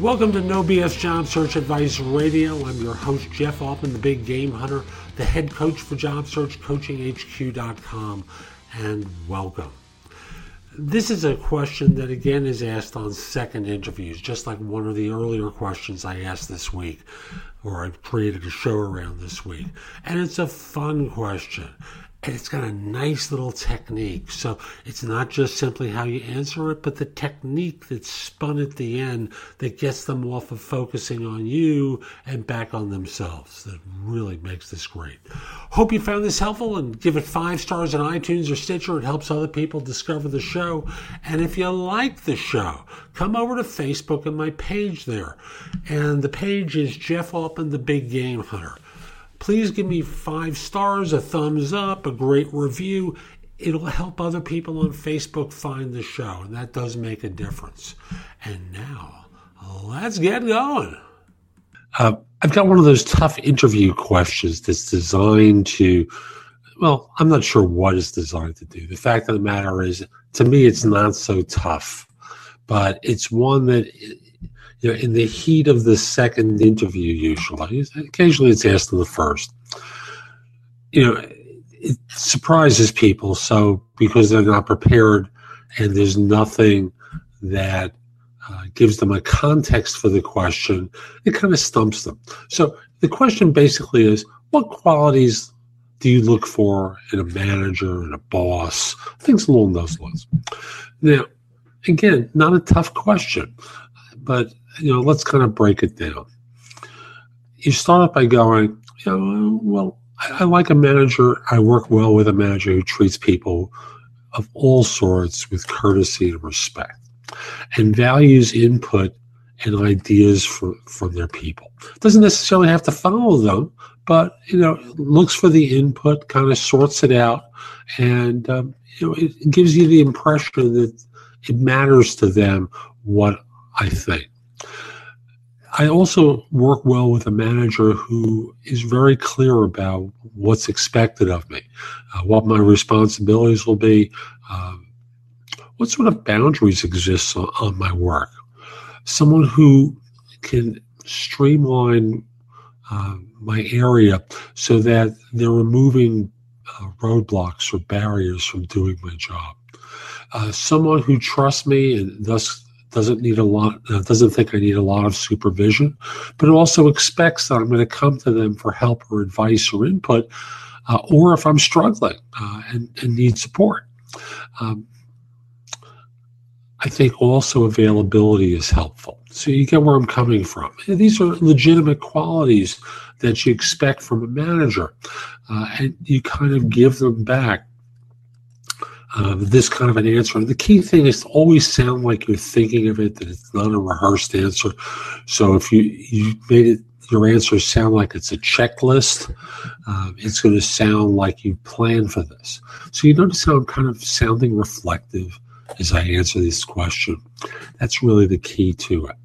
Welcome to No BS Job Search Advice Radio. I'm your host, Jeff Altman, the big game hunter, the head coach for Job Search CoachingHQ.com, and welcome. This is a question that again is asked on second interviews, just like one of the earlier questions I asked this week, or I've created a show around this week. And it's a fun question and it's got a nice little technique. So it's not just simply how you answer it, but the technique that's spun at the end that gets them off of focusing on you and back on themselves. That really makes this great. Hope you found this helpful and give it five stars on iTunes or Stitcher. It helps other people discover the show. And if you like the show, come over to Facebook and my page there. And the page is Jeff Altman, the Big Game Hunter please give me five stars, a thumbs up, a great review. It'll help other people on Facebook find the show, and that does make a difference. And now, let's get going. Uh, I've got one of those tough interview questions that's designed to, well, I'm not sure what it's designed to do. The fact of the matter is, to me, it's not so tough, but it's one that you know, in the heat of the second interview, usually, occasionally it's asked in the first. You know, it surprises people. So because they're not prepared, and there's nothing that uh, gives them a context for the question, it kind of stumps them. So the question basically is, what qualities do you look for in a manager and a boss? Things along those lines. Now, again, not a tough question, but you know, let's kind of break it down. You start by going, you know, well, I, I like a manager. I work well with a manager who treats people of all sorts with courtesy and respect and values input and ideas from, from their people. Doesn't necessarily have to follow them, but you know, looks for the input, kind of sorts it out, and um, you know, it gives you the impression that it matters to them what I think. I also work well with a manager who is very clear about what's expected of me, uh, what my responsibilities will be, uh, what sort of boundaries exist on, on, my work. Someone who can streamline uh, my area so that they're removing uh, roadblocks or barriers from doing my job. Uh, someone who trusts me and thus doesn't need a lot, uh, doesn't think I need a lot of supervision, but it also expects that I'm going to come to them for help or advice or input, uh, or if I'm struggling uh, and, and, need support. Um, I think also availability is helpful. So you get where I'm coming from. These are legitimate qualities that you expect from a manager, uh, and you kind of give them back uh, this kind of an answer. The key thing is to always sound like you're thinking of it, that it's not a rehearsed answer. So if you, you made it your answer sound like it's a checklist, uh, it's going to sound like you planned for this. So you notice how I'm kind of sounding reflective as I answer this question. That's really the key to it.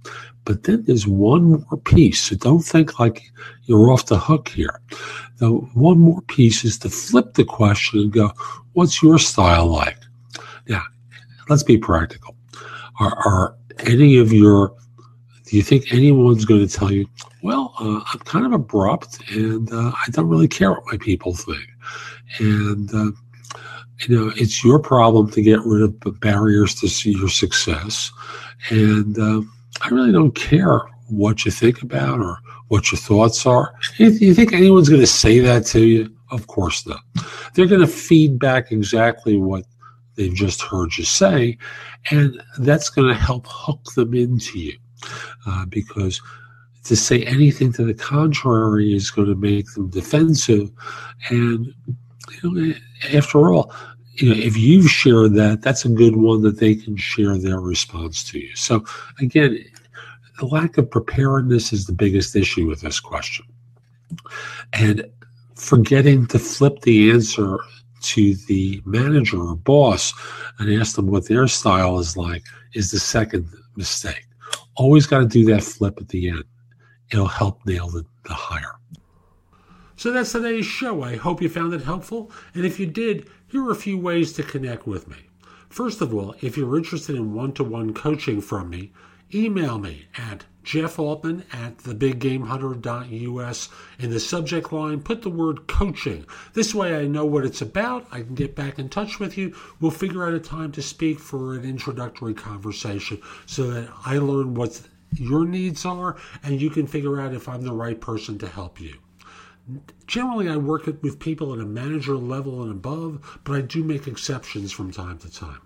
But then there's one more piece. So don't think like you're off the hook here. The one more piece is to flip the question and go, what's your style like? Now, let's be practical. Are, are any of your, do you think anyone's going to tell you, well, uh, I'm kind of abrupt and uh, I don't really care what my people think. And, uh, you know, it's your problem to get rid of the barriers to see your success. And, uh, I really don't care what you think about or what your thoughts are. You, you think anyone's going to say that to you? Of course not. They're going to feed back exactly what they've just heard you say, and that's going to help hook them into you uh, because to say anything to the contrary is going to make them defensive. And you know, after all, you know, if you've shared that, that's a good one that they can share their response to you. So again, the lack of preparedness is the biggest issue with this question. And forgetting to flip the answer to the manager or boss and ask them what their style is like is the second mistake. Always got to do that flip at the end. It'll help nail the, the hire. So that's today's show. I hope you found it helpful. And if you did, here are a few ways to connect with me. First of all, if you're interested in one to one coaching from me, email me at Jeff at thebiggamehunter.us. In the subject line, put the word coaching. This way I know what it's about. I can get back in touch with you. We'll figure out a time to speak for an introductory conversation so that I learn what your needs are and you can figure out if I'm the right person to help you. Generally, I work with people at a manager level and above, but I do make exceptions from time to time.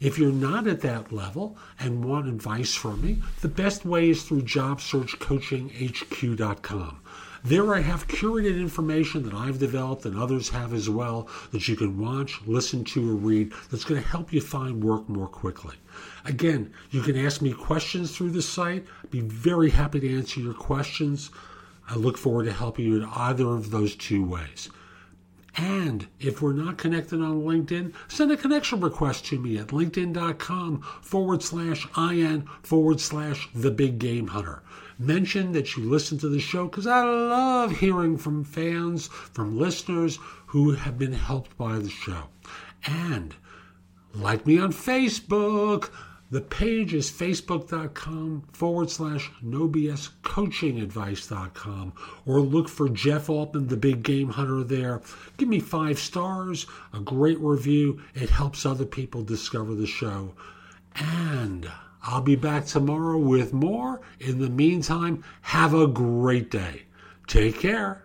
If you're not at that level and want advice from me, the best way is through JobSearchCoachingHQ.com. There I have curated information that I've developed and others have as well that you can watch, listen to, or read that's going to help you find work more quickly. Again, you can ask me questions through the site. I'd be very happy to answer your questions. I look forward to helping you in either of those two ways. And if we're not connected on LinkedIn, send a connection request to me at linkedin.com forward slash IN forward slash the big game hunter. Mention that you listen to the show because I love hearing from fans, from listeners who have been helped by the show. And like me on Facebook. The page is facebook.com forward slash no BS coaching advice.com or look for Jeff Altman, the big game hunter there. Give me five stars, a great review. It helps other people discover the show. And I'll be back tomorrow with more. In the meantime, have a great day. Take care.